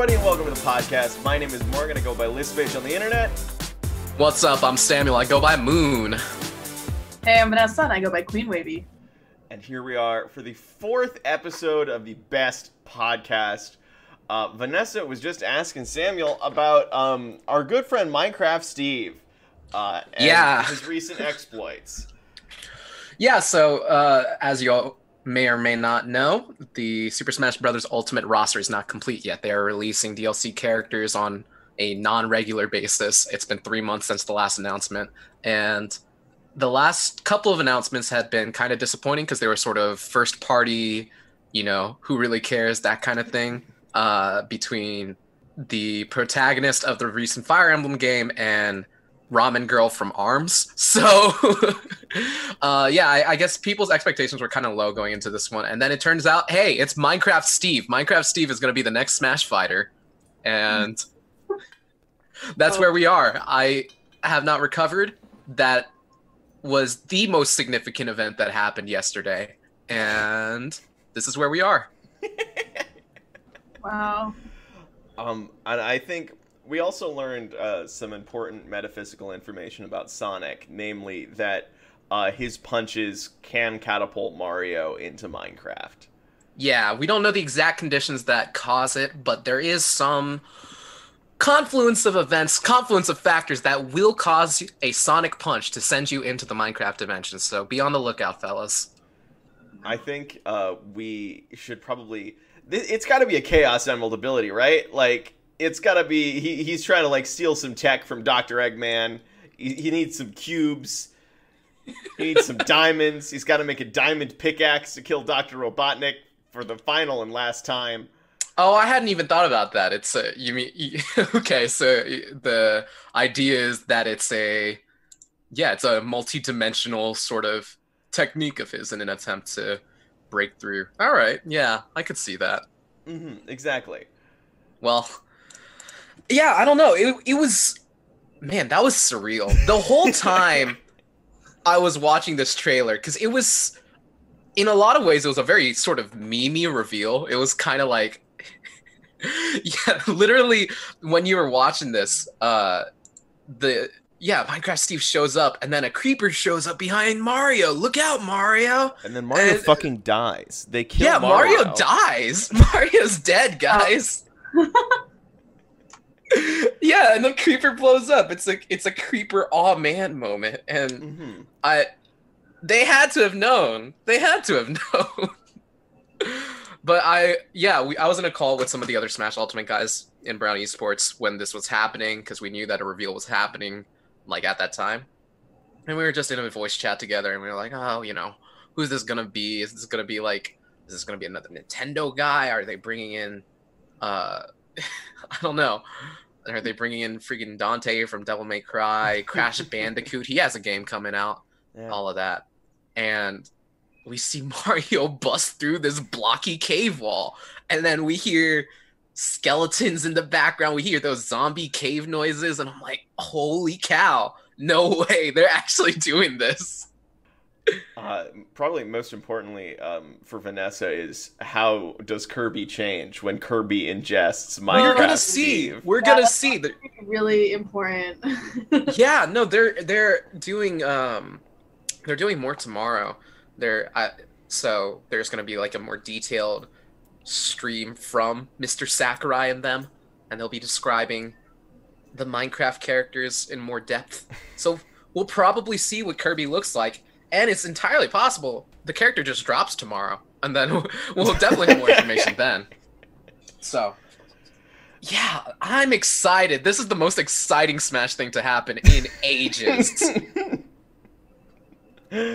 everybody, and welcome to the podcast. My name is Morgan. I go by Listpage on the internet. What's up? I'm Samuel. I go by Moon. Hey, I'm Vanessa, and I go by Queen Wavy. And here we are for the fourth episode of the best podcast. Uh, Vanessa was just asking Samuel about um, our good friend Minecraft Steve. Uh, and Yeah. His recent exploits. Yeah, so uh, as you all may or may not know, the Super Smash Bros. Ultimate roster is not complete yet. They are releasing DLC characters on a non-regular basis. It's been three months since the last announcement, and the last couple of announcements had been kind of disappointing because they were sort of first-party, you know, who really cares, that kind of thing, uh, between the protagonist of the recent Fire Emblem game and ramen girl from arms. So uh yeah I, I guess people's expectations were kind of low going into this one. And then it turns out hey it's minecraft steve. Minecraft steve is going to be the next smash fighter. And that's where we are. I have not recovered. That was the most significant event that happened yesterday. And this is where we are. Wow. Um, and I think we also learned uh, some important metaphysical information about Sonic, namely that uh, his punches can catapult Mario into Minecraft. Yeah, we don't know the exact conditions that cause it, but there is some confluence of events, confluence of factors that will cause a sonic punch to send you into the Minecraft dimension. So be on the lookout, fellas. I think uh, we should probably. It's got to be a Chaos Emerald ability, right? Like, it's got to be. He, he's trying to like steal some tech from Doctor Eggman. He, he needs some cubes. He needs some diamonds. He's got to make a diamond pickaxe to kill Doctor Robotnik for the final and last time. Oh, I hadn't even thought about that. It's a you mean okay? So the idea is that it's a yeah, it's a multi-dimensional sort of technique of his in an attempt to break through. All right, yeah, I could see that. hmm exactly. Well, yeah, I don't know. It it was man, that was surreal. The whole time I was watching this trailer cuz it was in a lot of ways it was a very sort of memey reveal. It was kind of like yeah, literally when you were watching this uh the yeah, Minecraft Steve shows up and then a creeper shows up behind Mario. Look out, Mario. And then Mario And- fucking dies. They kill yeah, Mario. Mario dies. Mario's dead, guys. Yeah, and the creeper blows up. It's like it's a creeper aw man moment, and hmm I they had to have known. They had to have known. but I yeah, we I was in a call with some of the other Smash Ultimate guys in Brown Esports when this was happening because we knew that a reveal was happening like at that time. And we were just in a voice chat together and we were like, "Oh, you know, who's this going to be? Is this going to be like is this going to be another Nintendo guy? Are they bringing in uh I don't know. Are they bringing in freaking Dante from Devil May Cry, Crash Bandicoot? He has a game coming out Yeah. all of that. And we see Mario bust through this blocky cave wall. And then we hear skeletons in the background. We hear those zombie cave noises. And I'm like, holy cow. No way. They're actually doing this. Uh, probably most importantly um, for Vanessa is how does Kirby change when Kirby ingests Minecraft? We're gonna see. Steve? We're Yeah, gonna that's see. The- really important. yeah, no, they're they're doing um they're doing more tomorrow. They're I, so there's gonna be like a more detailed stream from Mr. Sakurai and them, and they'll be describing the Minecraft characters in more depth. So we'll probably see what Kirby looks like, and it's entirely possible the character just drops tomorrow, and then we'll definitely have more information then. So. Yeah, I'm excited. This is the most exciting Smash thing to happen in ages.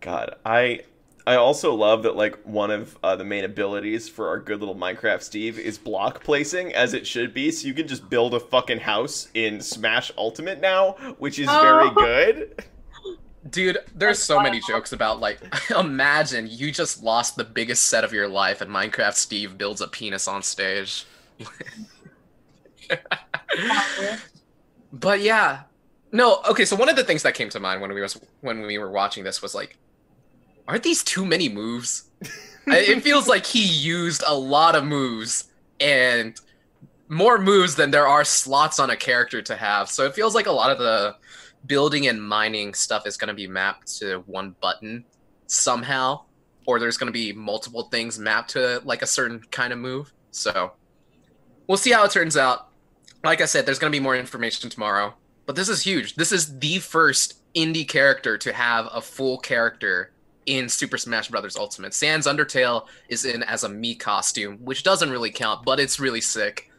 God, I I also love that like one of uh, the main abilities for our good little Minecraft Steve is block placing as it should be, so you can just build a fucking house in Smash Ultimate now, which is very Oh. good. Dude, there's so many jokes about like imagine you just lost the biggest set of your life and Minecraft Steve builds a penis on stage. But yeah. No, okay, so one of the things that came to mind when we was when we were watching this was like aren't these too many moves? It feels like he used a lot of moves and more moves than there are slots on a character to have. So it feels like a lot of the building and mining stuff is going to be mapped to one button somehow, or there's going to be multiple things mapped to like a certain kind of move. So we'll see how it turns out. Like I said, there's going to be more information tomorrow, but this is huge. This is the first indie character to have a full character in Super Smash Bros. Ultimate. Sans Undertale is in as a Mii costume, which doesn't really count, but it's really sick.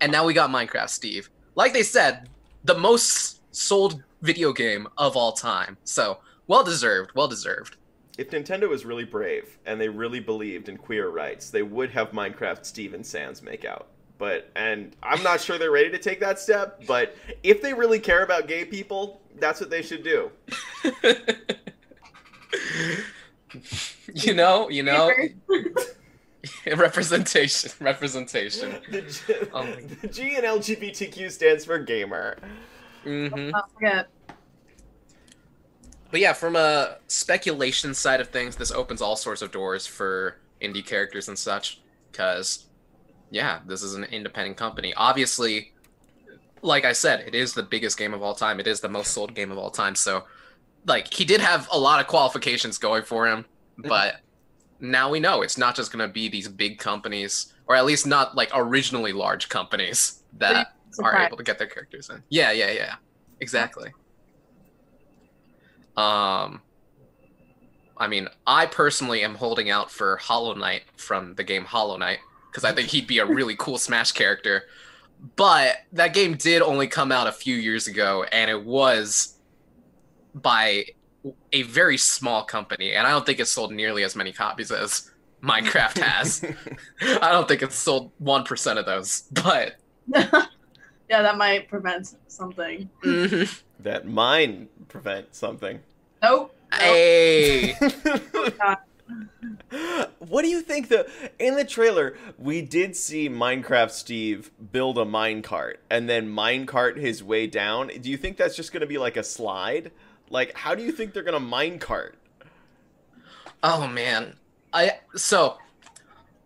And now we got Minecraft Steve. Like they said, the most sold video game of all time. So, well deserved, well deserved. If Nintendo was really brave and they really believed in queer rights, they would have Minecraft Steve and Sans make out. But and I'm not sure they're ready to take that step, but if they really care about gay people, that's what they should do. you know, you know, representation, representation. The G, Oh the G in LGBTQ stands for gamer. Hmm Don't forget. But yeah, from a speculation side of things, this opens all sorts of doors for indie characters and such. Because, yeah, this is an independent company. Obviously, like I said, it is the biggest game of all time. It is the most sold game of all time. So, like, he did have a lot of qualifications going for him. But now we know it's not just going to be these big companies, or at least not like originally large companies that are able to get their characters in. Yeah, yeah, yeah. Exactly. Um I mean, I personally am holding out for Hollow Knight from the game Hollow Knight because I think he'd be a really cool Smash character. But that game did only come out a few years ago and it was by a very small company and I don't think it sold nearly as many copies as Minecraft has. I don't think it's sold 1% of those, but yeah, that might prevent something. mhm. that mine prevent something. Nope. Hey. what do you think the in the trailer we did see Minecraft Steve build a minecart and then minecart his way down. Do you think that's just going to be like a slide? Like how do you think they're going to minecart? Oh man. I so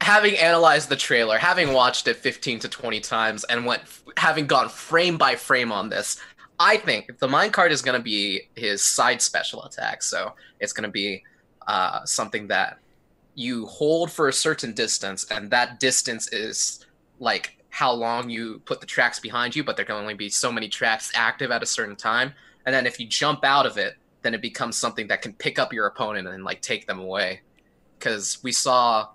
having analyzed the trailer, having watched it 15 to 20 times and went having gone frame by frame on this, I think the minecart is going to be his side special attack. So it's going to be uh, something that you hold for a certain distance, and that distance is like how long you put the tracks behind you, but there can only be so many tracks active at a certain time. And then if you jump out of it, then it becomes something that can pick up your opponent and like take them away. Because we saw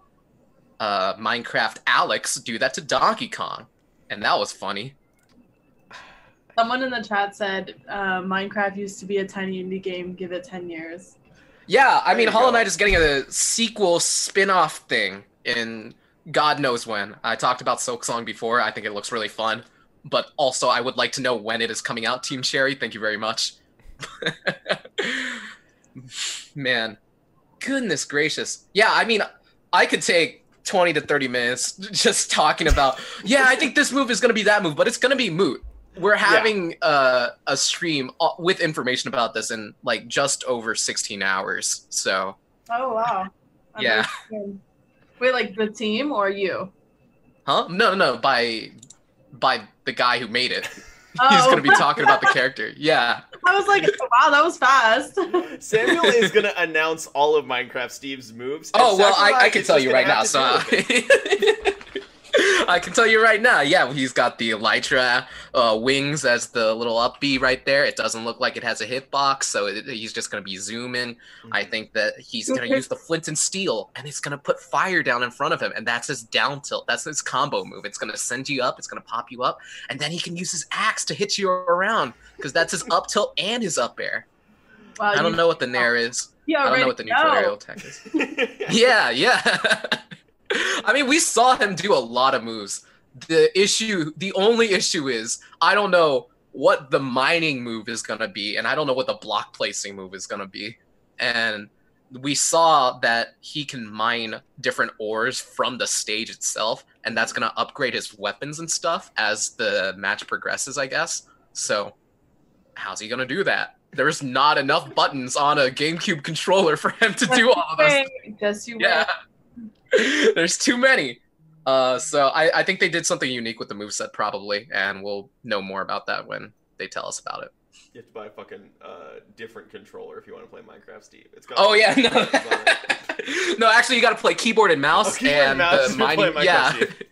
uh, Minecraft Alex do that to Donkey Kong, and that was funny. Someone in the chat said uh, Minecraft used to be a tiny indie game. Give it ten years. Yeah, I There mean, you Hollow go. Knight is getting a sequel spin-off thing in God knows when. I talked about Silksong before. I think it looks really fun, but also I would like to know when it is coming out. Team Cherry, thank you very much. Man, goodness gracious. Yeah, I mean, I could take 20 to 30 minutes just talking about, yeah, I think this move is going to be that move, but it's going to be moot. We're having uh, a stream uh, with information about this in like just over 16 hours. So, Oh wow. Yeah. Understood. Wait, like the team or you? huh? No, no, no, by by the guy who made it. He's Oh. going to be talking about the character. Yeah. I was like, wow, that was fast. Samuel is going to announce all of Minecraft Steve's moves. Oh, well, I, I can tell you right now. So, deal with it. I can tell you right now. Yeah, he's got the Elytra uh, wings as the little up B right there. It doesn't look like it has a hitbox, so it, he's just going to be zooming. I think that he's going to use the flint and steel, and he's going to put fire down in front of him, and that's his down tilt. That's his combo move. It's going to send you up. It's going to pop you up, and then he can use his axe to hit you around because that's his up tilt and his up air. Wow, I don't you- know what the nair is. You I don't already know what the neutral aerial attack is. Yeah, yeah. I mean, we saw him do a lot of moves. The issue, the only issue is, I don't know what the mining move is going to be, and I don't know what the block placing move is going to be. And we saw that he can mine different ores from the stage itself, and that's going to upgrade his weapons and stuff as the match progresses, I guess. So, how's he going to do that? There's not enough buttons on a GameCube controller for him to do all of Wait, Just you yeah. There's too many. Uh, so I, I think they did something unique with the moveset probably, and we'll know more about that when they tell us about it. You have to buy a fucking uh, different controller if you want to play Minecraft, Steve. It's got Oh yeah, no, no. Actually, you got to play keyboard and mouse Oh, keyboard and and mouse the to play mining. Minecraft, Yeah. Steve.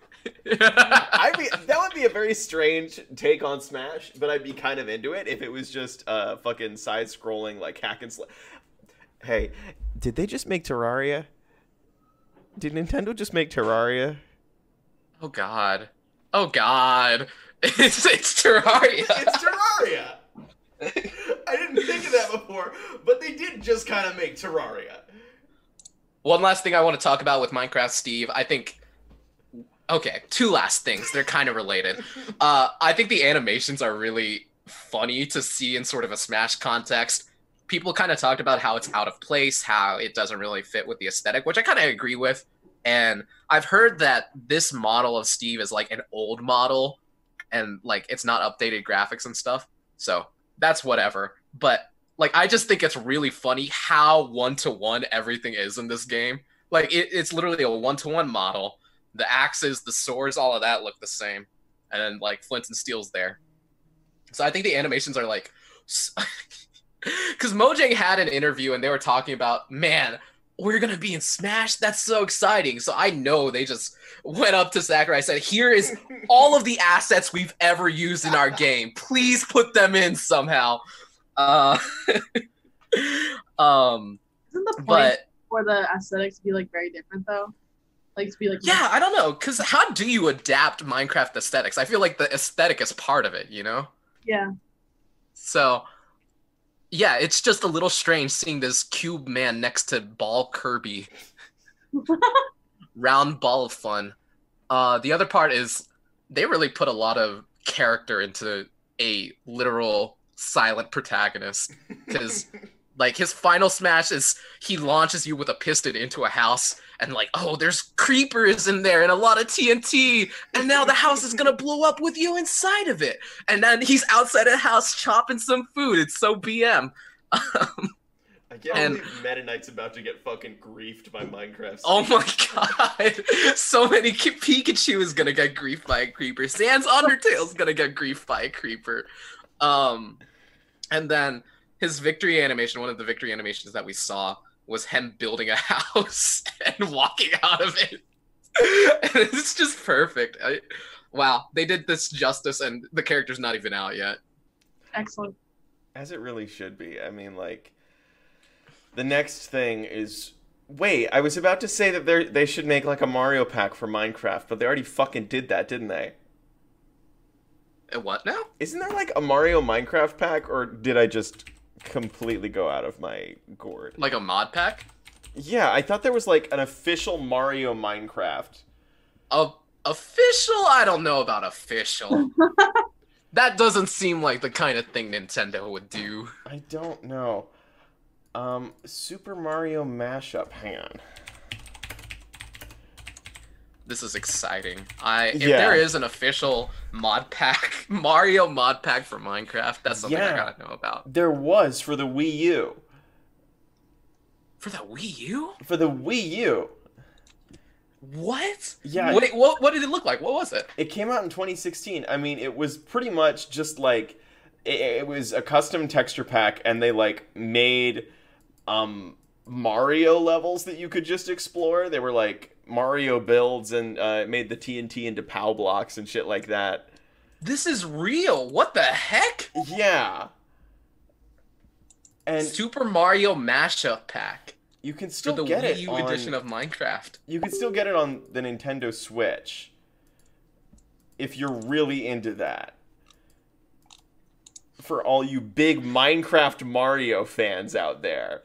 I mean, that would be a very strange take on Smash, but I'd be kind of into it if it was just uh, fucking side-scrolling like hack and slash. Hey, did they just make Terraria? Did Nintendo just make Terraria? oh god. Oh god. It's it's Terraria. It's Terraria. I didn't think of that before, but they did just kind of make Terraria. One last thing I want to talk about with Minecraft Steve. I think okay, two last things. They're kind of related. Uh, I think the animations are really funny to see in sort of a Smash context. People kind of talked about how it's out of place, how it doesn't really fit with the aesthetic, which I kind of agree with. And I've heard that this model of Steve is like an old model and like it's not updated graphics and stuff. So that's whatever. But like I just think it's really funny how one to one everything is in this game. Like it, it's literally a one to one model. The axes, the swords, all of that look the same, and then like Flint and Steel's there. So I think the animations are like, because Mojang had an interview and they were talking about, man, we're gonna be in Smash. That's so exciting. So I know they just went up to Sakurai and said, here is all of the assets we've ever used in our game. Please put them in somehow. Uh, um, Isn't the point but for the aesthetics to be like very different though? Like to be like yeah, I don't know, cause how do you adapt Minecraft aesthetics? I feel like the aesthetic is part of it, you know. yeah. So, yeah, it's just a little strange seeing this cube man next to Ball Kirby. Round ball of fun. Uh, the other part is they really put a lot of character into a literal silent protagonist because like his final smash is he launches you with a piston into a house and like oh there's creepers in there and a lot of tnt and now the house is gonna blow up with you inside of it. And then he's outside of the house chopping some food. It's so bm um, I can't And- believe Meta Knight's about to get fucking griefed by Minecraft. oh my god. So many pikachu is gonna get griefed by a creeper. Sans undertale's gonna get griefed by a creeper. Um and then his victory animation one of the victory animations that we saw was him building a house and walking out of it and it's just perfect I, wow they did this justice and the character's not even out yet Excellent. As it really should be. I mean, like, the next thing is. Wait, I was about to say that they they should make like a Mario pack for Minecraft, but they already fucking did that, didn't they? Uh, what now Isn't there like a Mario Minecraft pack, or did I just completely go out of my gourd? like a mod pack Yeah, I thought there was like an official Mario Minecraft. a official i don't know about official that doesn't seem like the kind of thing nintendo would do I don't know. Um, Super Mario mashup. Hang on. This is exciting i if Yeah. there is an official mod pack mario mod pack for minecraft that's something i gotta know about There was for the Wii U. for the wii u For the Wii U. what Yeah. Wait, what, what did it look like? What was it? It came out in 2016. I mean, it was pretty much just like it, it was a custom texture pack, and they like made um Mario levels that you could just explore. They were like Mario builds, and uh, made the TNT into POW blocks and shit like that. This is real. What the heck? Yeah. And Super Mario mashup pack you can still the get Wii it U on, edition of Minecraft. You can still get it on the Nintendo Switch if you're really into that. For all you big Minecraft Mario fans out there.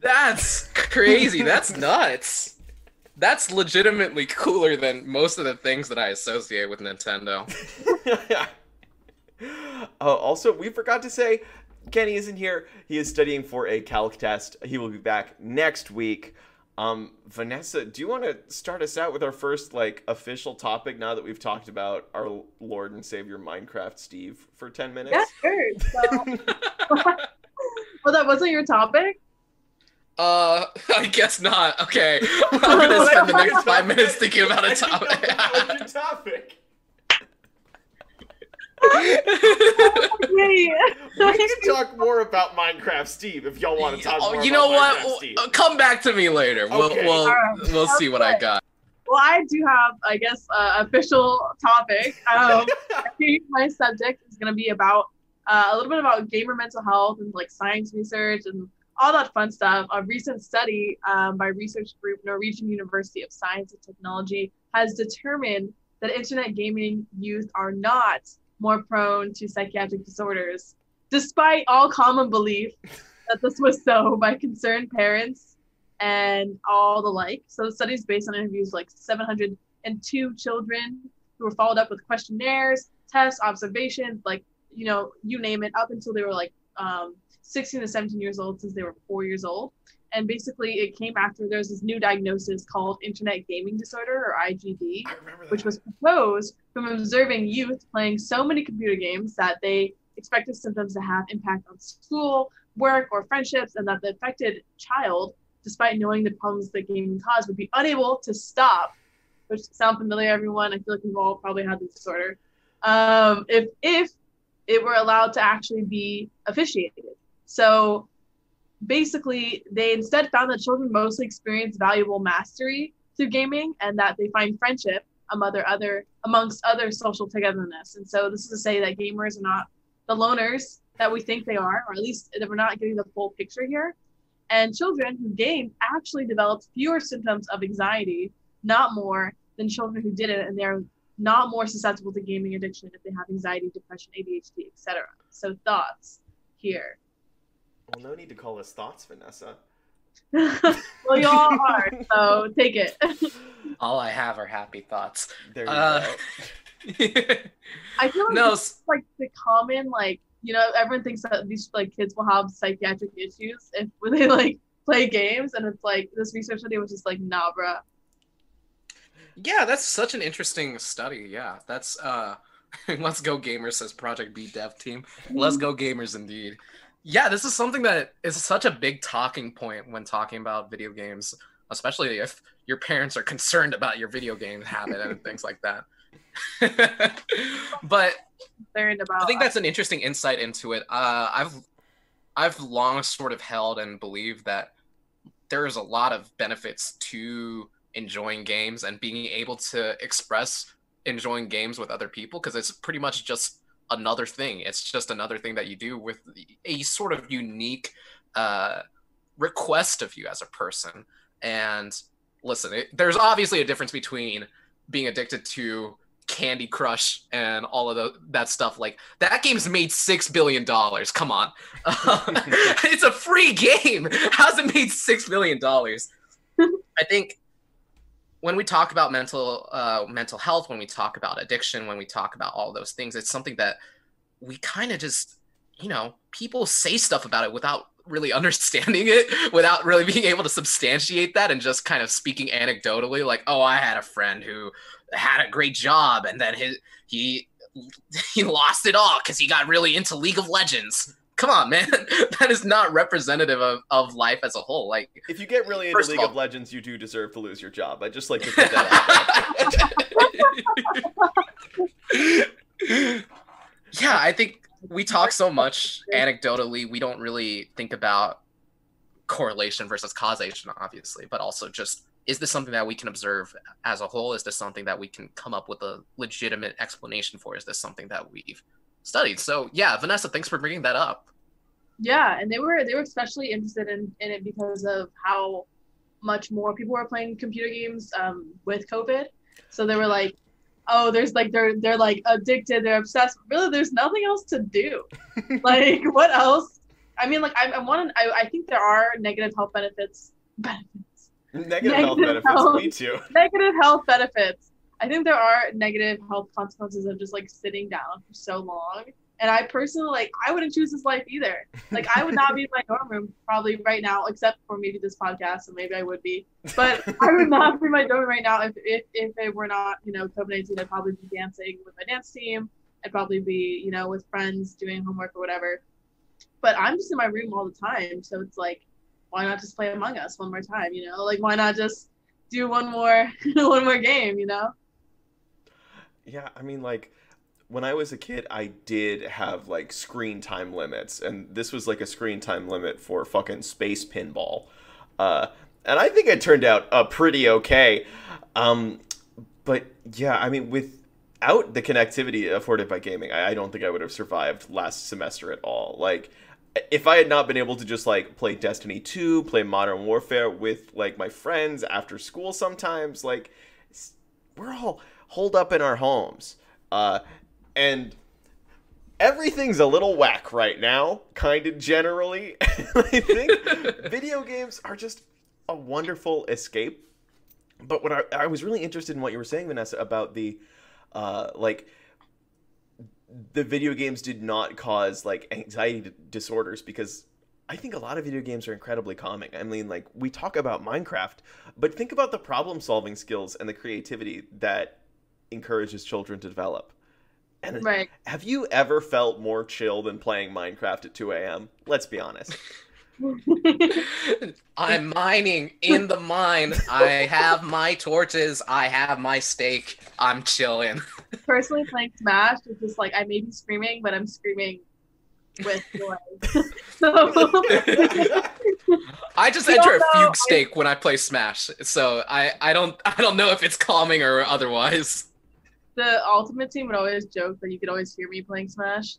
That's crazy. That's nuts. That's legitimately cooler than most of the things that I associate with Nintendo. uh, also, we forgot to say Kenny isn't here. He is studying for a calc test. He will be back next week. Um, Vanessa, do you want to start us out with our first like official topic now that we've talked about our Lord and Savior Minecraft Steve for 10 minutes? Yeah, sure. So, well, that wasn't your topic. Uh, I guess not. Okay, I'm gonna spend the next five minutes thinking about a think topic. that was your topic. Wait. We can talk more about Minecraft Steve if y'all want to talk Oh, more you about know what? Minecraft Steve. Uh, Come back to me later. We'll Okay. we'll Alright. we'll see what I got. Well, I do have, I guess, uh, official topic. Um, my subject is going to be about uh, a little bit about gamer mental health and like science research and all that fun stuff. A recent study um, by research group Norwegian University of Science and Technology has determined that internet gaming youth are not more prone to psychiatric disorders, despite all common belief that this was so by concerned parents and all the like. So the study is based on interviews like 702 children who were followed up with questionnaires, tests, observations, like you know, you name it, up until they were like um, 16 to 17 years old, since they were four years old. And basically, it came after there's this new diagnosis called Internet Gaming Disorder or IGD, I remember that. which was proposed from observing youth playing so many computer games that they expected symptoms to have impact on school, work, or friendships, and that the affected child, despite knowing the problems that gaming caused, would be unable to stop. Which sound familiar, everyone? I feel like we've all probably had this disorder. Um, if if it were allowed to actually be officiated, so basically they instead found that children mostly experience valuable mastery through gaming and that they find friendship among other, amongst other social togetherness. And so this is to say that gamers are not the loners that we think they are, or at least that we're not getting the full picture here. And children who game actually developed fewer symptoms of anxiety, not more, than children who didn't, and they're not more susceptible to gaming addiction if they have anxiety, depression, ADHD, etc. So thoughts here. Well, no need to call us thoughts, Vanessa. well, you all are, so take it. All I have are happy thoughts. There you Uh, go. I feel like no, this is like the common like you know everyone thinks that these like kids will have psychiatric issues if when they like play games and it's like this research study was just like nah bruh. yeah, that's such an interesting study. Yeah, that's uh, let's go gamers says Project B Dev Team. Let's go gamers indeed. Yeah, this is something that is such a big talking point when talking about video games, especially if your parents are concerned about your video game habit and things like that. but about I think that's an interesting insight into it. Uh, I've I've long sort of held and believed that there is a lot of benefits to enjoying games and being able to express enjoying games with other people because it's pretty much just another thing. It's just another thing that you do with a sort of unique uh, request of you as a person. And listen, it, there's obviously a difference between being addicted to Candy Crush and all of the, that stuff. Like that game's made six billion dollars. Come on, it's a free game. How's it made six billion dollars? I think when we talk about mental uh, mental health, when we talk about addiction, when we talk about all those things, it's something that we kind of just, you know, people say stuff about it without really understanding it, without really being able to substantiate that, and just kind of speaking anecdotally, like, "Oh, I had a friend who had a great job, and then his he he lost it all because he got really into League of Legends." Come on, man. that is not representative of, of life as a whole. Like, If you get really into First of League of Legends, you do deserve to lose your job. I just like to put that out there. yeah, I think we talk so much anecdotally, we don't really think about correlation versus causation, obviously, but also just is this something that we can observe as a whole? Is this something that we can come up with a legitimate explanation for? Is this something that we've studied? So, yeah, Vanessa, thanks for bringing that up. Yeah, and they were they were especially interested in, in it because of how much more people were playing computer games um, with COVID. So they were like, oh, there's like they're they're like addicted, they're obsessed. Really, there's nothing else to do. like what else? I mean, like I, I want I, I think there are negative health benefits benefits Negative health Negative benefits. health. Me too. negative health benefits. I think there are negative health consequences of just like sitting down for so long. And I personally like I wouldn't choose this life either. Like I would not be in my dorm room probably right now, except for maybe this podcast, and maybe I would be. But I would not be in my dorm room right now if if, if it were not, you know, COVID nineteen. I'd probably be dancing with my dance team. I'd probably be, you know, with friends doing homework or whatever. But I'm just in my room all the time, so it's like why not just play Among Us one more time? You know, like why not just do one more one more game? You know. Yeah, I mean, like when I was a kid, I did have like screen time limits, and this was like a screen time limit for fucking space pinball. Uh, and I think it turned out uh, pretty okay. Um, but yeah, I mean, without the connectivity afforded by gaming, I, I don't think I would have survived last semester at all. Like, if I had not been able to just like play Destiny 2, play Modern Warfare with like my friends after school sometimes, like we're all holed up in our homes. Uh, and everything's a little whack right now, kind of generally. I think video games are just a wonderful escape. But what I, I was really interested in what you were saying, Vanessa, about the uh, like the video games did not cause like anxiety disorders because I think a lot of video games are incredibly calming. I mean, like we talk about Minecraft, but think about the problem solving skills and the creativity that encourages children to develop. And Right. have you ever felt more chill than playing Minecraft at 2 a.m.? Let's be honest. I'm mining in the mine. I have my torches. I have my steak. I'm chilling. Personally, playing Smash is just like I may be screaming, but I'm screaming with joy. so I just You enter a don't fugue I- state when I play Smash, so I, I don't I don't know if it's calming or otherwise. The ultimate team would always joke that you could always hear me playing Smash.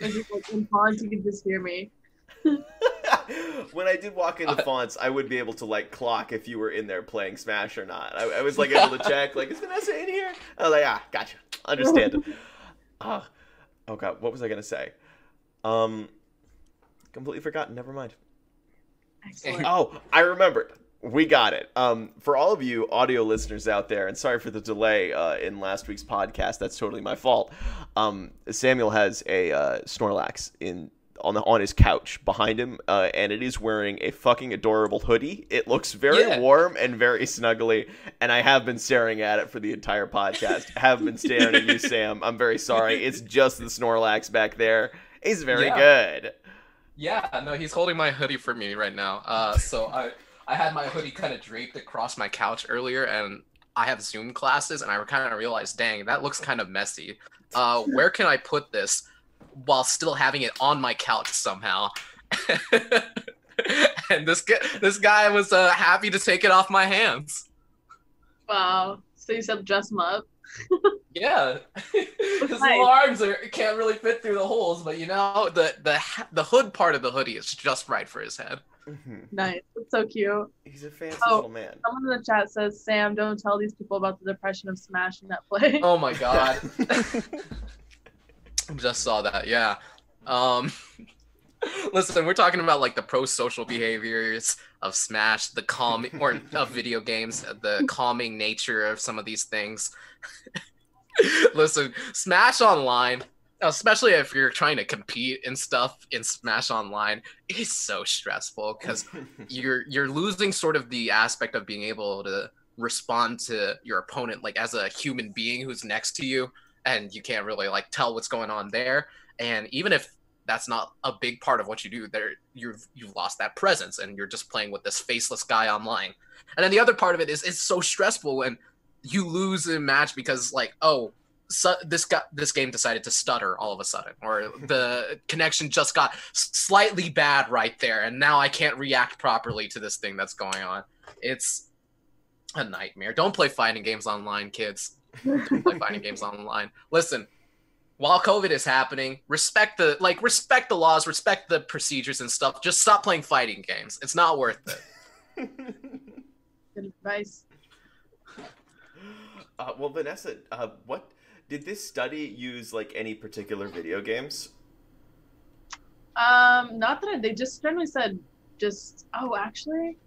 Just like in fonts, you could just hear me. when I did walk into Uh, fonts, I would be able to like clock if you were in there playing Smash or not. I, I was like able to check, like, is Vanessa in here? I was like, ah, gotcha, understand. Ah, oh god, what was I gonna say? Um, completely forgotten. Never mind. Excellent. Oh, I remembered. We got it. Um, for all of you audio listeners out there, and sorry for the delay uh, in last week's podcast. That's totally my fault. Um, Samuel has a uh, Snorlax in on the on his couch behind him, uh, and it is wearing a fucking adorable hoodie. It looks very Yeah. warm and very snuggly, and I have been staring at it for the entire podcast. have been staring at you, Sam. I'm very sorry. It's just the Snorlax back there. He's very Yeah. good. Yeah, no, he's holding my hoodie for me right now. Uh, so I I had my hoodie kind of draped across my couch earlier, and I have Zoom classes, and I kind of realized, dang, that looks kind of messy. Uh, where can I put this while still having it on my couch somehow? and this guy, this guy was uh, happy to take it off my hands. Wow. So you said dress him up. Yeah, his Nice. little arms are can't really fit through the holes, but you know the the the hood part of the hoodie is just right for his head. Mhm. Nice. That's so cute. He's a fancy Oh. little man. Someone in the chat says, Sam, don't tell these people about the depression of Smash and that play. Oh my god. Just saw that. Yeah. Um Listen, we're talking about like the pro-social behaviors of Smash, the calm or of video games, the calming nature of some of these things. Listen, Smash Online, especially if you're trying to compete and stuff in Smash Online, is so stressful because you're you're losing sort of the aspect of being able to respond to your opponent like as a human being who's next to you and you can't really like tell what's going on there. And even if that's not a big part of what you do there you've you've lost that presence and you're just playing with this faceless guy online. And then the other part of it is it's so stressful when you lose a match because like oh so this got this game decided to stutter all of a sudden or the connection just got slightly bad right there and now i can't react properly to this thing that's going on. It's a nightmare. Don't play fighting games online kids. Don't play fighting games online. Listen while covid is happening respect the like respect the laws respect the procedures and stuff. Just stop playing fighting games. It's not worth it. Good advice. uh, well, Vanessa, uh, what did this study use? Like any particular video games? Um, not that I, they just generally said just oh actually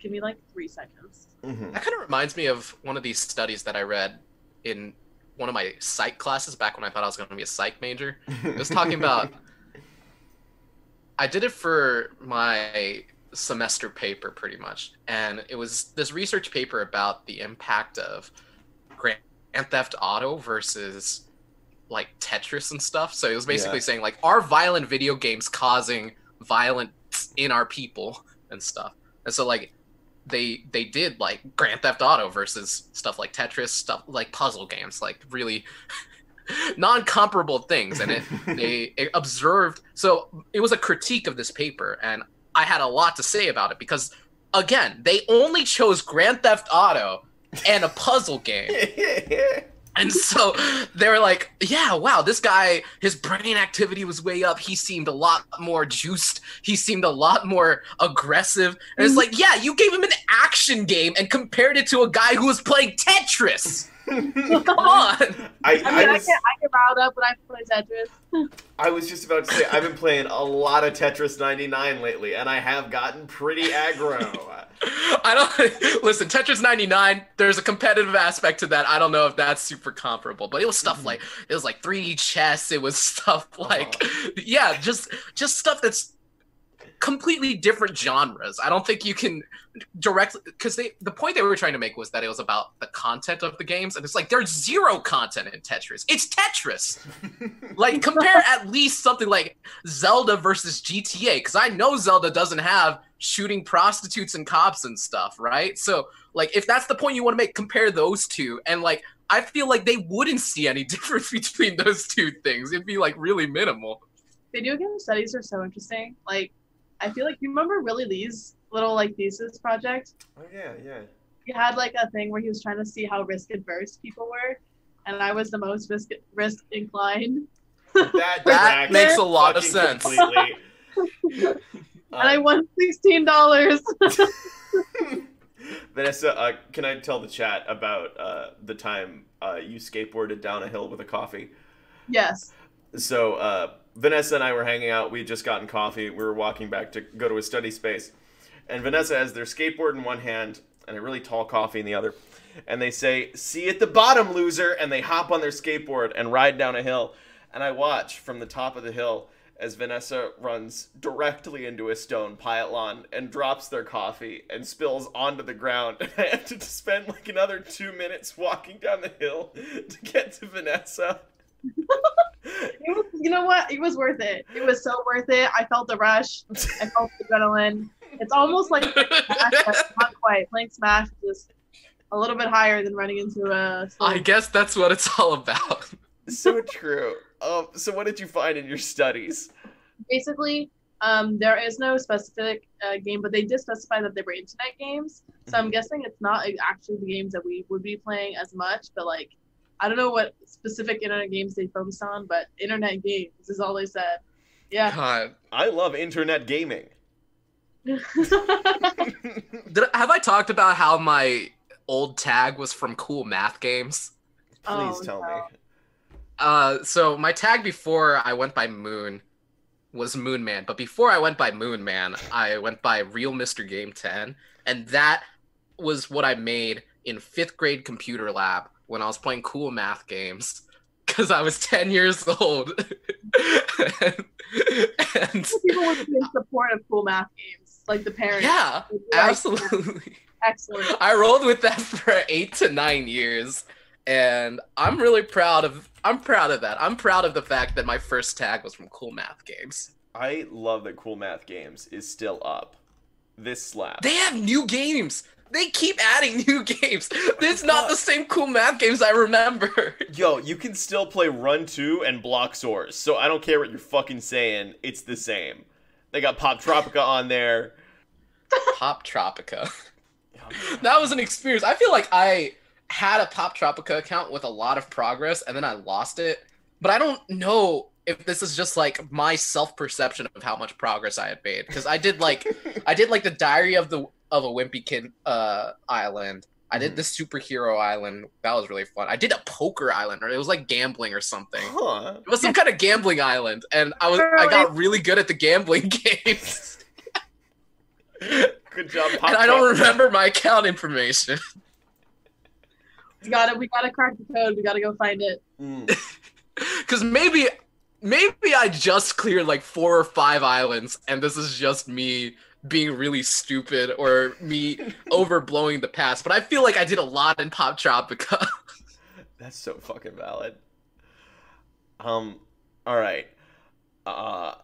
give me like three seconds. Mm-hmm. That kind of reminds me of one of these studies that I read in one of my psych classes back when I thought I was going to be a psych major. It was talking about. I did it for my semester paper pretty much, and it was this research paper about the impact of Grand Theft Auto versus like Tetris and stuff. So it was basically Yeah. saying like, are violent video games causing violent in our people and stuff. And so like they they did like Grand Theft Auto versus stuff like Tetris, stuff like puzzle games, like really non-comparable things and it they it observed so it was a critique of this paper and I had a lot to say about it because again, they only chose Grand Theft Auto and a puzzle game. And so they were like, yeah, wow, this guy, his brain activity was way up. He seemed a lot more juiced. He seemed a lot more aggressive. And it's mm-hmm. like, yeah, you gave him an action game and compared it to a guy who was playing Tetris. Come on. I, I mean, I I, was, get I get riled up when I play Tetris. I was just about to say I've been playing a lot of Tetris 99 lately, and I have gotten pretty aggro. I don't listen. Tetris 99. There's a competitive aspect to that. I don't know if that's super comparable, but it was stuff mm-hmm. like it was like 3D chess. It was stuff like uh-huh. yeah, just just stuff that's completely different genres. I don't think you can directly because they the point they were trying to make was that it was about the content of the games, and it's like there's zero content in Tetris. It's Tetris. like compare at least something like Zelda versus GTA, because I know Zelda doesn't have shooting prostitutes and cops and stuff, right? So like if that's the point you want to make, compare those two, and like I feel like they wouldn't see any difference between those two things. It'd be like really minimal. Video game studies are so interesting. Like, I feel like you remember Willie Lee's little like thesis project. oh yeah, yeah. He had like a thing where he was trying to see how risk adverse people were, and I was the most risk risk inclined. That, That makes a lot of sense. Completely. and I won sixteen dollars. Vanessa, uh, can I tell the chat about uh, the time uh, you skateboarded down a hill with a coffee? yes. So uh, Vanessa and I were hanging out. We had just gotten coffee. We were walking back to go to a study space, and Vanessa has their skateboard in one hand and a really tall coffee in the other. And they say, "See at the bottom, loser!" And they hop on their skateboard and ride down a hill. And I watch from the top of the hill as Vanessa runs directly into a stone pylon and drops their coffee and spills onto the ground. And I have to spend like another two minutes walking down the hill to get to Vanessa. It was, you know what? It was worth it. It was so worth it. I felt the rush. I felt the adrenaline. It's almost like playing Smash, but not quite. Playing Smash is just a little bit higher than running into a. I guess that's what it's all about. so true. Um, so what did you find in your studies? Basically, um, there is no specific uh, game, but they did specify that they were internet games. So I'm guessing it's not actually the games that we would be playing as much, but like, I don't know what specific internet games they focused on, but internet games is all they said. Yeah. God. I love internet gaming. Did, have I talked about how my old tag was from cool math games? Please Oh, tell no. me. Uh, so my tag before I went by Moon was Moon Man, but before I went by Moon Man, I went by Real Mr. Game 10, and that was what I made in fifth grade computer lab when I was playing cool math games because I was 10 years old. and, and- People would be in support of cool math games, like the parents. yeah, like, absolutely. Excellent. I rolled with that for eight to nine years, and I'm really proud of. I'm proud of that. I'm proud of the fact that my first tag was from Cool Math Games. I love that Cool Math Games is still up. This slap. They have new games. They keep adding new games. It's not the same Cool Math Games I remember. Yo, you can still play Run 2 and Bloxorz, so I don't care what you're fucking saying, it's the same. They got Poptropica on there. Poptropica. That was an experience. I feel like I had a Poptropica account with a lot of progress, and then I lost it. But I don't know if this is just like my self perception of how much progress I had made because I did like I did like the Diary of the of a Wimpy Kid uh, island. I did the superhero island. That was really fun. I did a poker island, or it was like gambling or something. Huh. It was some kind of gambling island, and I was I got really good at the gambling games. Good job, Pop and I don't remember my account information. We gotta we gotta crack the code. We gotta go find it. Mm. Because maybe, maybe I just cleared like four or five islands, and this is just me being really stupid or me overblowing the past. But I feel like I did a lot in Poptropica. That's so fucking valid. Um, all right. Uh,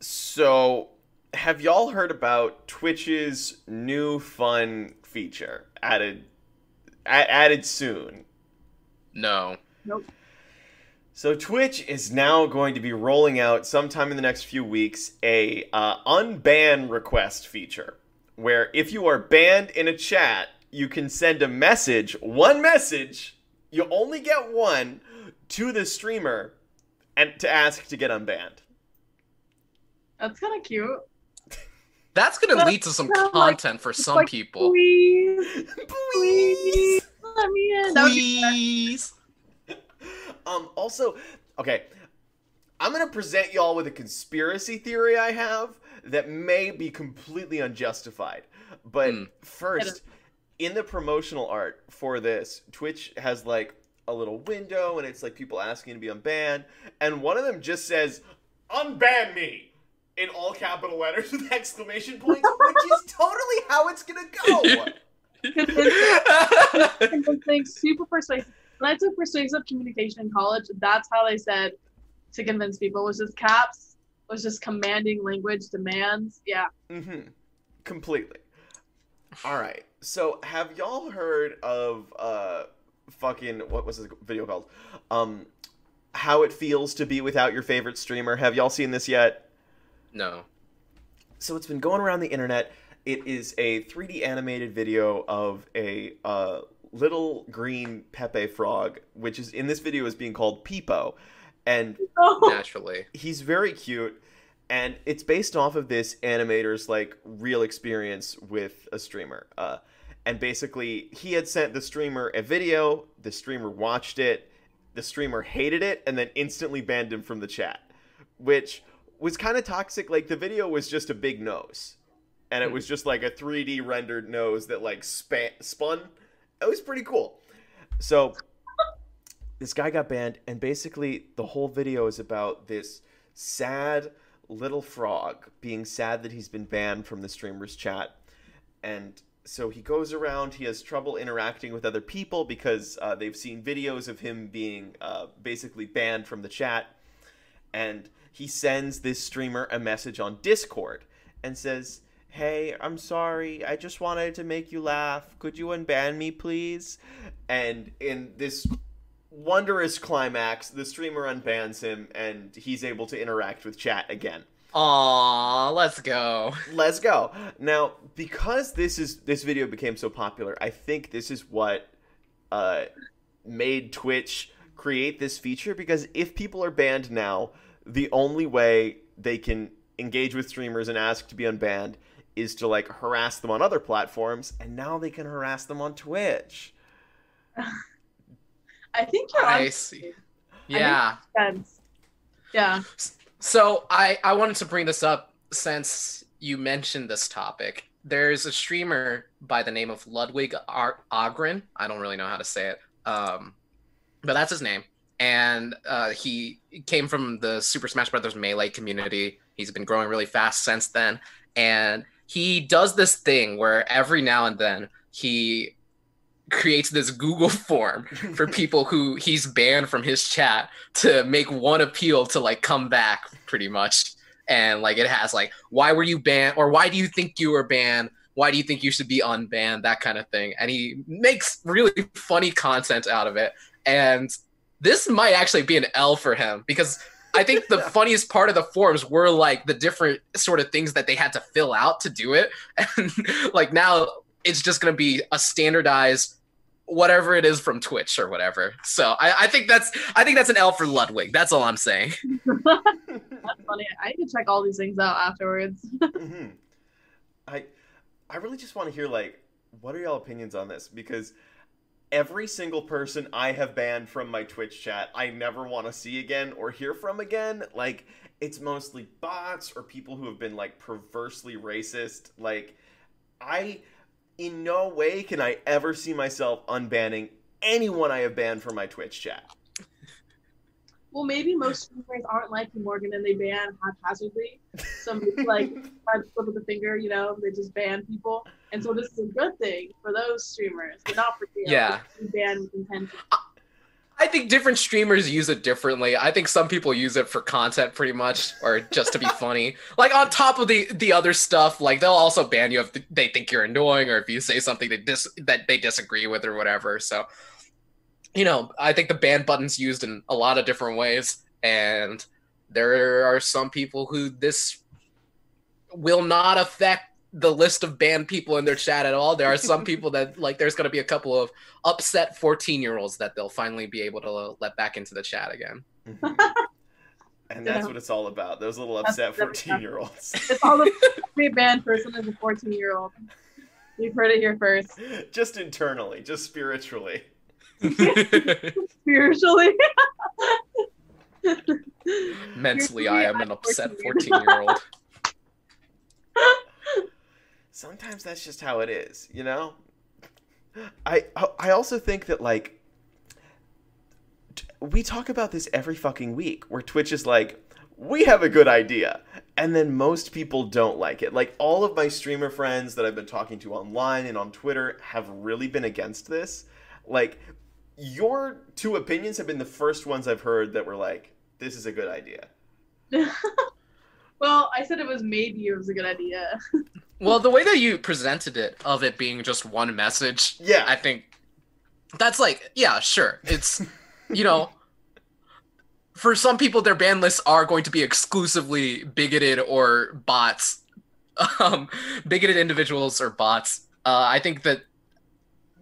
so have y'all heard about Twitch's new fun feature added a- added soon? No. So Twitch is now going to be rolling out sometime in the next few weeks a uh, unban request feature, where if you are banned in a chat, you can send a message, one message, you only get one, to the streamer, and to ask to get unbanned. That's kind of cute. That's gonna That's lead to some kinda like- content for some like, people. Please, please, let me in. That would be Please. Um, also, okay, I'm gonna present y'all with a conspiracy theory I have that may be completely unjustified. But Hmm. first, in the promotional art for this, Twitch has like a little window and it's like people asking to be unbanned, and one of them just says, "Unban me." In all capital letters with exclamation points, which is totally how it's gonna go. convincing, super persuasive. When I took persuasive communication in college, that's how they said to convince people was just caps, was just commanding language demands. Yeah. Mm-hmm. Completely. All right. So, have y'all heard of uh, fucking what was this video called? Um, how it feels to be without your favorite streamer. Have y'all seen this yet? no. So it's been going around the internet. It is a 3D animated video of a uh, little green Pepe frog, which is in this video is being called Peepo, and Naturally. he's very cute. And it's based off of this animator's like real experience with a streamer. Uh, and basically he had sent the streamer a video the streamer watched it the streamer hated it and then instantly banned him from the chat which was kind of toxic. Like the video was just a big nose. And it was just like a 3d rendered nose that like span- spun it was pretty cool. So this guy got banned and basically the whole video is about this sad little frog being sad that he's been banned from the streamer's chat. And so he goes around he has trouble interacting with other people because uh, they've seen videos of him being uh, basically banned from the chat. And he sends this streamer a message on discord and says hey i'm sorry i just wanted to make you laugh could you unban me please and in this wondrous climax, the streamer unbans him and he's able to interact with chat again. Aw, let's go. Let's go. Now, because this is this video became so popular, I think this is what uh, made Twitch create this feature because if people are banned now, the only way they can engage with streamers and ask to be unbanned is to like harass them on other platforms and now they can harass them on Twitch. I think you're I on see. Yeah. sense. Yeah. So I I wanted to bring this up since you mentioned this topic. There's a streamer by the name of Ludwig Ar- Ahgren. I don't really know how to say it, um, but that's his name. And uh, he came from the Super Smash Brothers Melee community. He's been growing really fast since then, and he does this thing where every now and then he creates this Google form for people who he's banned from his chat to make one appeal to like come back pretty much. And like it has like why were you banned? or why do you think you were banned? Why do you think you should be unbanned? that kind of thing. And he makes really funny content out of it. And this might actually be an l for him because i think the funniest part of the forms were like the different sort of things that they had to fill out to do it and like now it's just going to be a standardized whatever it is from Twitch or whatever. So I, I think that's I think that's an L for Ludwig. That's all I'm saying. That's funny. I need to check all these things out afterwards. hmm I I really just want to hear like what are y'all opinions on this because every single person I have banned from my Twitch chat I never want to see again or hear from again like it's mostly bots or people who have been like perversely racist like I in no way can I ever see myself unbanning anyone I have banned from my Twitch chat. Well, maybe most streamers aren't like Morgan and they ban haphazardly. So maybe like by the flip of the finger, you know, they just ban people. And so this is a good thing for those streamers, but not for you. Yeah. You ban with intention. I think different streamers use it differently. I think some people use it for content pretty much or just to be funny. Like on top of the the other stuff, like they'll also ban you if they think you're annoying or if you say something they dis- that they disagree with or whatever. So you know, I think the ban button's used in a lot of different ways and there are some people who this will not affect the list of banned people in their chat at all. There are some people that like there's going to be a couple of upset 14 year olds that they'll finally be able to let back into the chat again. Mm-hmm. and that's Yeah. what it's all about. Those little upset 14 year olds. It's all the every banned person is a 14 year old. You've heard it here first. just internally, just spiritually. Spiritually. Mentally, I am an upset 14 year old. Sometimes that's just how it is, you know? I I also think that like we talk about this every fucking week where Twitch is like we have a good idea and then most people don't like it. Like all of my streamer friends that I've been talking to online and on Twitter have really been against this. Like your two opinions have been the first ones I've heard that were like this is a good idea. well, I said it was maybe it was a good idea. Well, the way that you presented it, of it being just one message, Yeah. I think that's like, yeah, sure. It's, you know, for some people, their ban lists are going to be exclusively bigoted or bots, um, bigoted individuals or bots. Uh, I think that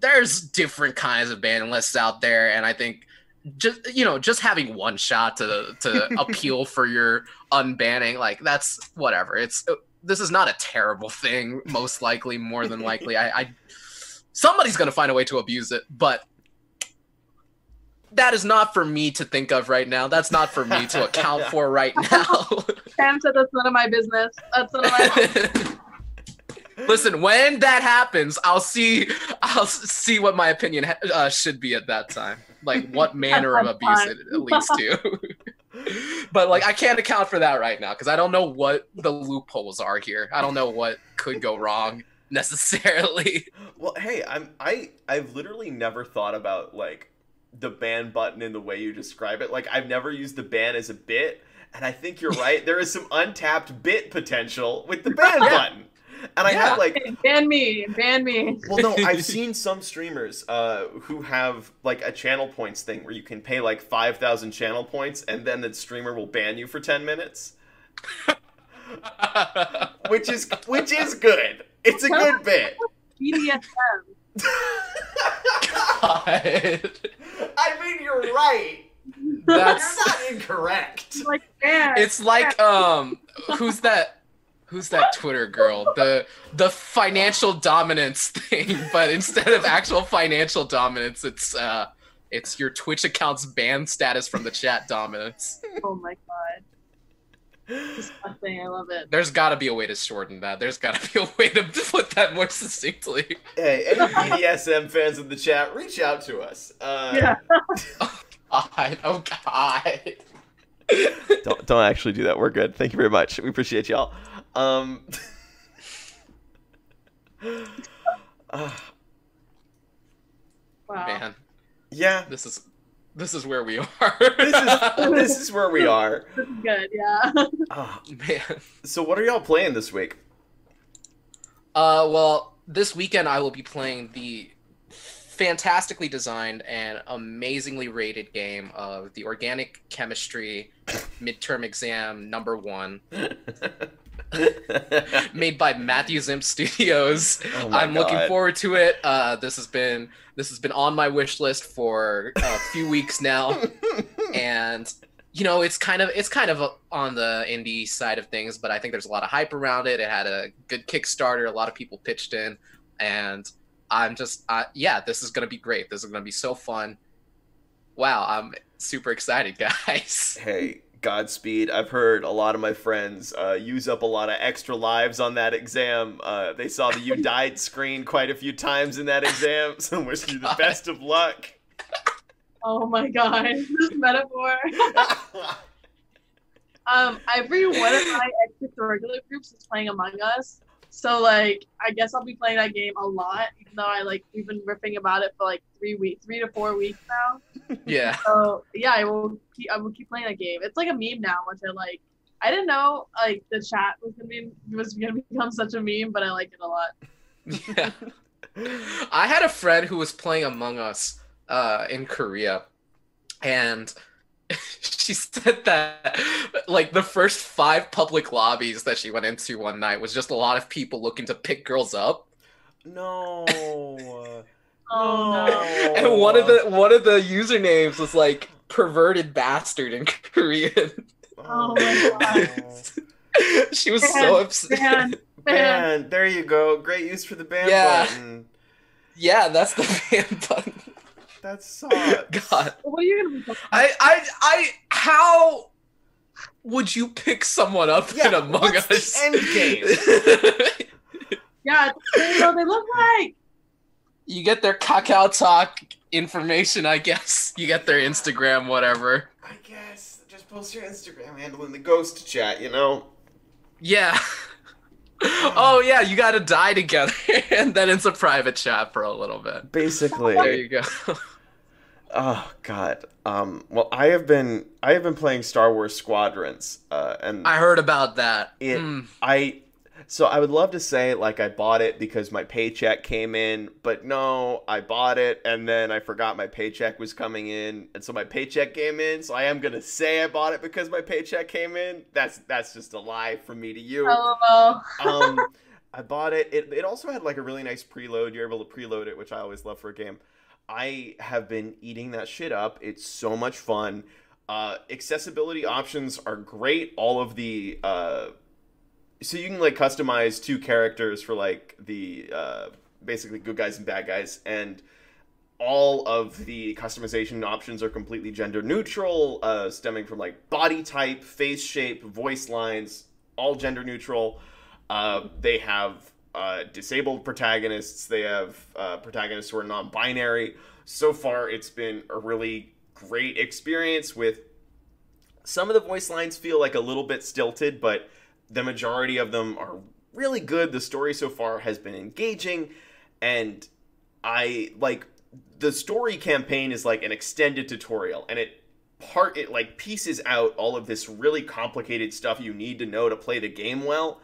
there's different kinds of ban lists out there, and I think just you know just having one shot to to appeal for your unbanning like that's whatever. It's uh, this is not a terrible thing most likely more than likely. I, I somebody's going to find a way to abuse it but that is not for me to think of right now. That's not for me to account for right now. Sam said that's none of my business. That's none of my listen when that happens i'll see i'll see what my opinion uh, should be at that time like what manner of abuse it, it leads to but like i can't account for that right now because i don't know what the loopholes are here i don't know what could go wrong necessarily Well, hey, I'm I I've literally never thought about like the ban button in the way you describe it. Like I've never used the ban as a bit, and I think you're right. There is some untapped bit potential with the ban Yeah. button. And I Yeah. have like ban me, ban me. well no, I've seen some streamers uh who have like a channel points thing where you can pay like 5000 channel points and then the streamer will ban you for 10 minutes, which is which is good. It's a good bit. BDSM. God. I mean, you're right. that's You're not incorrect. like ban. it's like um who's that who's that twitter girl the the financial dominance thing but instead of actual financial dominance it's uh it's your twitch account's ban status from the chat dominance oh my god. Disgusting. I love it. there's gotta be a way to shorten that there's gotta be a way to put that more succinctly Hey, any BDSM fans in the chat, reach out to us. Uh, Yeah. god oh god Don't don't actually do that. We're good. Thank you very much. We appreciate y'all. Um. uh, Wow. man yeah, this is this is where we are this is this is where we are. This is good. Yeah. Uh, man so what are y'all playing this week? Uh, well, this weekend I will be playing the fantastically designed and amazingly rated game of the organic chemistry midterm exam number one, made by Matthew Zimp Studios. Oh I'm looking forward to it. Uh, this has been this has been on my wish list for a few weeks now, and you know it's kind of it's kind of on the indie side of things, but I think there's a lot of hype around it. It had a good Kickstarter, a lot of people pitched in, and I'm just uh, yeah, this is gonna be great. This is gonna be so fun. Wow, I'm super excited, guys. hey, Godspeed. I've heard a lot of my friends uh, use up a lot of extra lives on that exam. Uh, they saw the "You Died" screen quite a few times in that exam, so wish you the best of luck. Oh my god. This metaphor. Um, every one of my extracurricular groups is playing Among Us. So like, I guess I'll be playing that game a lot, even though I like we've been riffing about it for like three weeks, three to four weeks now. Yeah. So yeah, I will keep I will keep playing that game. It's like a meme now, which I like. I didn't know like the chat was gonna be was gonna become such a meme, but I like it a lot. Yeah. I had a friend who was playing Among Us uh, in Korea, and she said that like the first five public lobbies that she went into one night was just a lot of people looking to pick girls up. No. Oh no. And one of the one of the usernames was like perverted bastard in Korean. Oh my God. she was so Man, upset. Man, man. Ban. There you go. Great use for the ban Yeah. button. Yeah, that's the ban button. That sucks. God. What are you gonna be talking I, I, I, how would you pick someone up Yeah, in Among what's the Us? end game? Yeah, what they look like. You get their Kakao Talk information, I guess. You get their Instagram, whatever. I guess just post your Instagram handle in the ghost chat. You know. Yeah. oh yeah, you gotta die together, and then it's a private chat for a little bit. Basically. There you go. Oh God. Um. Well, I have been I have been playing Star Wars Squadrons. Uh. And I heard about that. It- Mm. I so I would love to say like I bought it because my paycheck came in, but no, I bought it and then I forgot my paycheck was coming in, and so my paycheck came in. So I am gonna say I bought it because my paycheck came in. That's that's just a lie from me to you. LOL. um, I bought it. it. It also had like a really nice preload. You're able to preload it, which I always love for a game. I have been eating that shit up. It's so much fun. Uh, accessibility options are great. All of the uh, so you can like customize two characters for like the uh, basically good guys and bad guys, and all of the customization options are completely gender neutral, uh, stemming from like body type, face shape, voice lines, all gender neutral. Uh, they have uh, disabled protagonists. They have uh, protagonists who are non-binary. So far, it's been a really great experience. With some of the voice lines feel like a little bit stilted, but the majority of them are really good. The story so far has been engaging, and I like the story campaign is like an extended tutorial, and it part it like pieces out all of this really complicated stuff you need to know to play the game well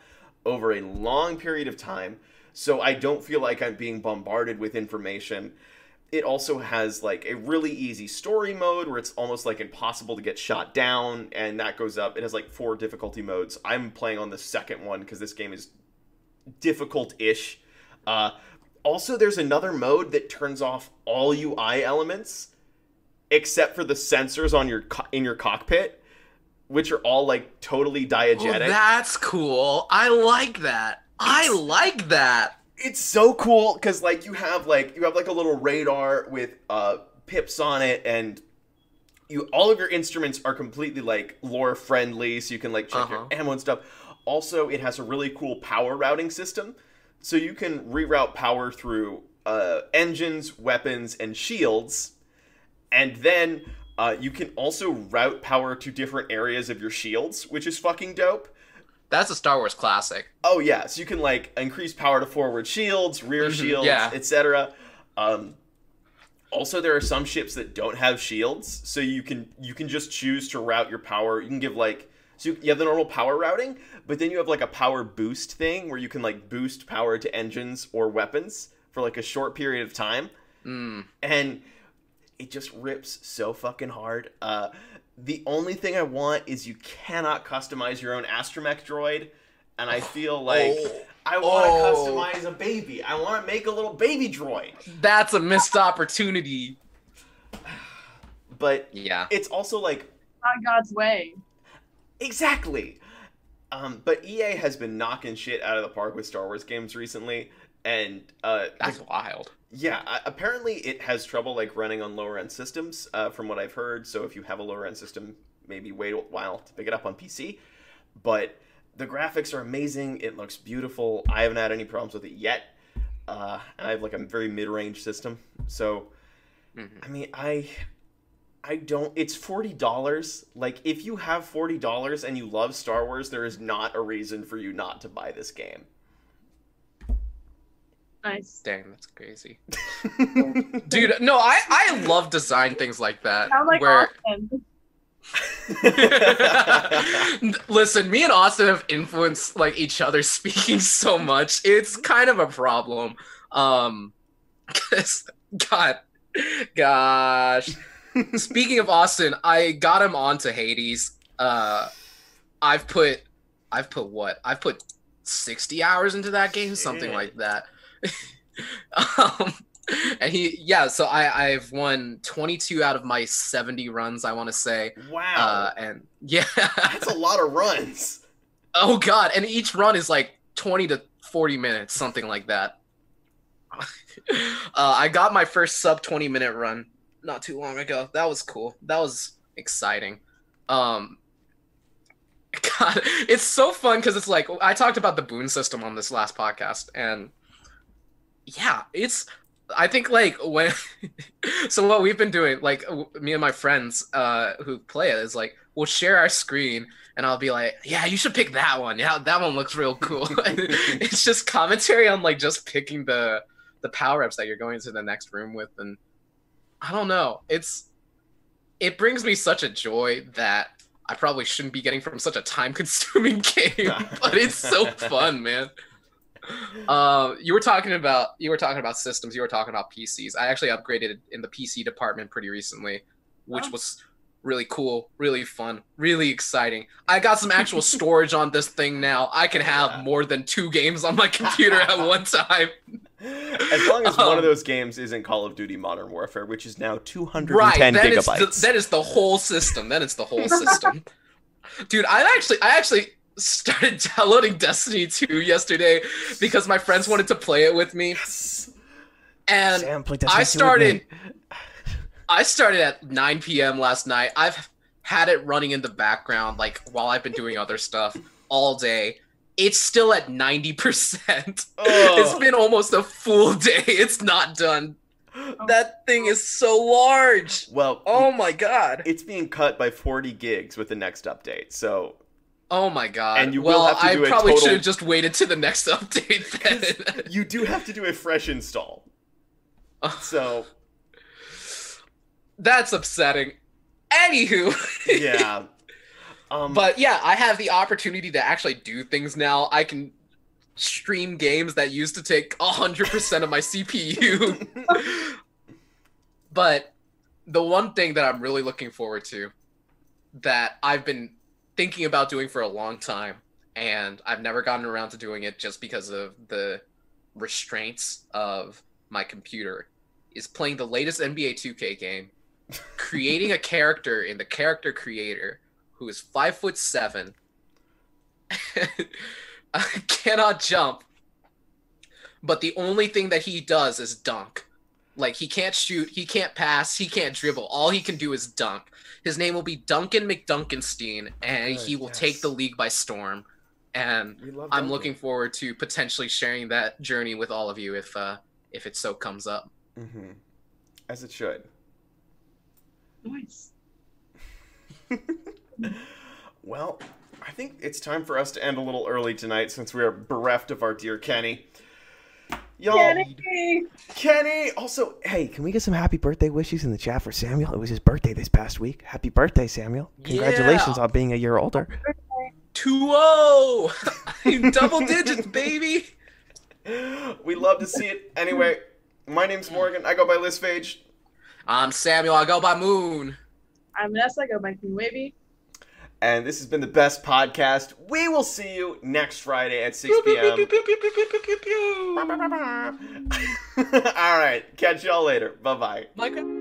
over a long period of time. So I don't feel like I'm being bombarded with information. It also has like a really easy story mode where it's almost like impossible to get shot down, and that goes up. It has like four difficulty modes. I'm playing on the second one because this game is difficult-ish. Uh, also, there's another mode that turns off all UI elements except for the sensors on your co- in your cockpit, which are all like totally Oh, diegetic. that's cool. I like that. I like that. It's so cool because like you have like you have like a little radar with uh pips on it and you all of your instruments are completely like lore friendly so you can like check Uh-huh. your ammo and stuff also it has a really cool power routing system so you can reroute power through uh, engines weapons and shields and then uh, you can also route power to different areas of your shields which is fucking dope That's a Star Wars classic. Oh yeah, so you can like increase power to forward shields, rear Mhm, shields, yeah. etc. Um, also, there are some ships that don't have shields, so you can you can just choose to route your power. You can give like so you, you have the normal power routing, but then you have like a power boost thing where you can like boost power to engines or weapons for like a short period of time Mm. and it just rips so fucking hard. Uh, the only thing I want is you cannot customize your own astromech droid, and I feel like Oh. I want to Oh. customize a baby. I want to make a little baby droid, That's a missed opportunity. but Yeah. it's also like Not God's way. exactly. Um, but EA has been knocking shit out of the park with Star Wars games recently, and uh, the That's wild. Yeah, apparently it has trouble like running on lower end systems, uh, from what I've heard. So if you have a lower end system, maybe wait a while to pick it up on PC. But the graphics are amazing. It looks beautiful. I haven't had any problems with it yet. Uh, and I have like a very mid range system. So Mhm. I mean, I I don't. It's forty dollars. Like if you have forty dollars and you love Star Wars, there is not a reason for you not to buy this game. Nice. Dang, that's crazy. Dude, no, I, I love design things like that. Sound like where Austin. Listen, me and Austin have influenced like each other speaking so much. It's kind of a problem. Um 'cause- God gosh. Speaking of Austin, I got him onto Hades. Uh I've put I've put what? I've put 60 hours into that game, something Shit. like that. um and he yeah, so I I've won 22 out of my 70 runs, I want to say. wow. Uh, and yeah. That's a lot of runs. oh god, and each run is like 20 to 40 minutes, something like that. uh, I got my first sub 20 minute run not too long ago. That was cool. That was exciting. Um God, it's so fun because it's like I talked about the boon system on this last podcast, and yeah, it's I think like when so what we've been doing, like me and my friends uh who play it is like we'll share our screen and I'll be like, yeah, you should pick that one. Yeah, that one looks real cool. it's just commentary on like just picking the the power ups that you're going to the next room with, and I don't know. It's it brings me such a joy that I probably shouldn't be getting from such a time consuming game, but it's so fun, man. Uh, you were talking about you were talking about systems. You were talking about PCs. I actually upgraded in the PC department pretty recently, which Oh. was really cool, really fun, really exciting. I got some actual storage on this thing now. I can have Yeah. more than two games on my computer at one time. As long as one Um, of those games isn't Call of Duty Modern Warfare, which is now 210 Right, then it's the, gigabytes. then the whole system. Then it's the whole system. Dude, I actually I actually started downloading Destiny 2 yesterday because my friends wanted to play it with me. yes. And Sam, play I Destiny 2 with started me. I started at 9 p.m. last night. I've had it running in the background like while I've been doing other stuff all day. It's still at 90%. It's Ugh. been almost a full day. It's not done. Oh. That thing is so large. Well, Oh my god. it's being cut by 40 gigs with the next update. So Oh my god. And you will well, have to I do a probably total- should have just waited to the next update then. you do have to do a fresh install. So That's upsetting. Anywho. yeah. Um, But yeah, I have the opportunity to actually do things now. I can stream games that used to take 100% of my CPU. but the one thing that I'm really looking forward to that I've been thinking about doing for a long time and I've never gotten around to doing it just because of the restraints of my computer is playing the latest NBA 2K game, creating a character in the character creator who is five foot seven, cannot jump, but the only thing that he does is dunk. Like he can't shoot, he can't pass, he can't dribble. All he can do is dunk. His name will be Duncan McDuncanstein, and Good, he will yes. take the league by storm. And I'm looking forward to potentially sharing that journey with all of you if uh, if it so comes up. Mhm. As it should. Nice. Well, I think it's time for us to end a little early tonight since we are bereft of our dear Kenny. Y'all, Kenny! Kenny. Also, hey, can we get some happy birthday wishes in the chat for Samuel? It was his birthday this past week. Happy birthday, Samuel! Congratulations Yeah. on being a year older. 2-0! Double digits, baby! we love to see it. Anyway, my name's Morgan. I go by Lisphage. I'm Samuel. I go by Moon. I'm Vanessa. I go by King Wavy. And this has been the best podcast. We will see you next Friday at 6 p.m. All right. Catch y'all later. Bye bye. Minecraft.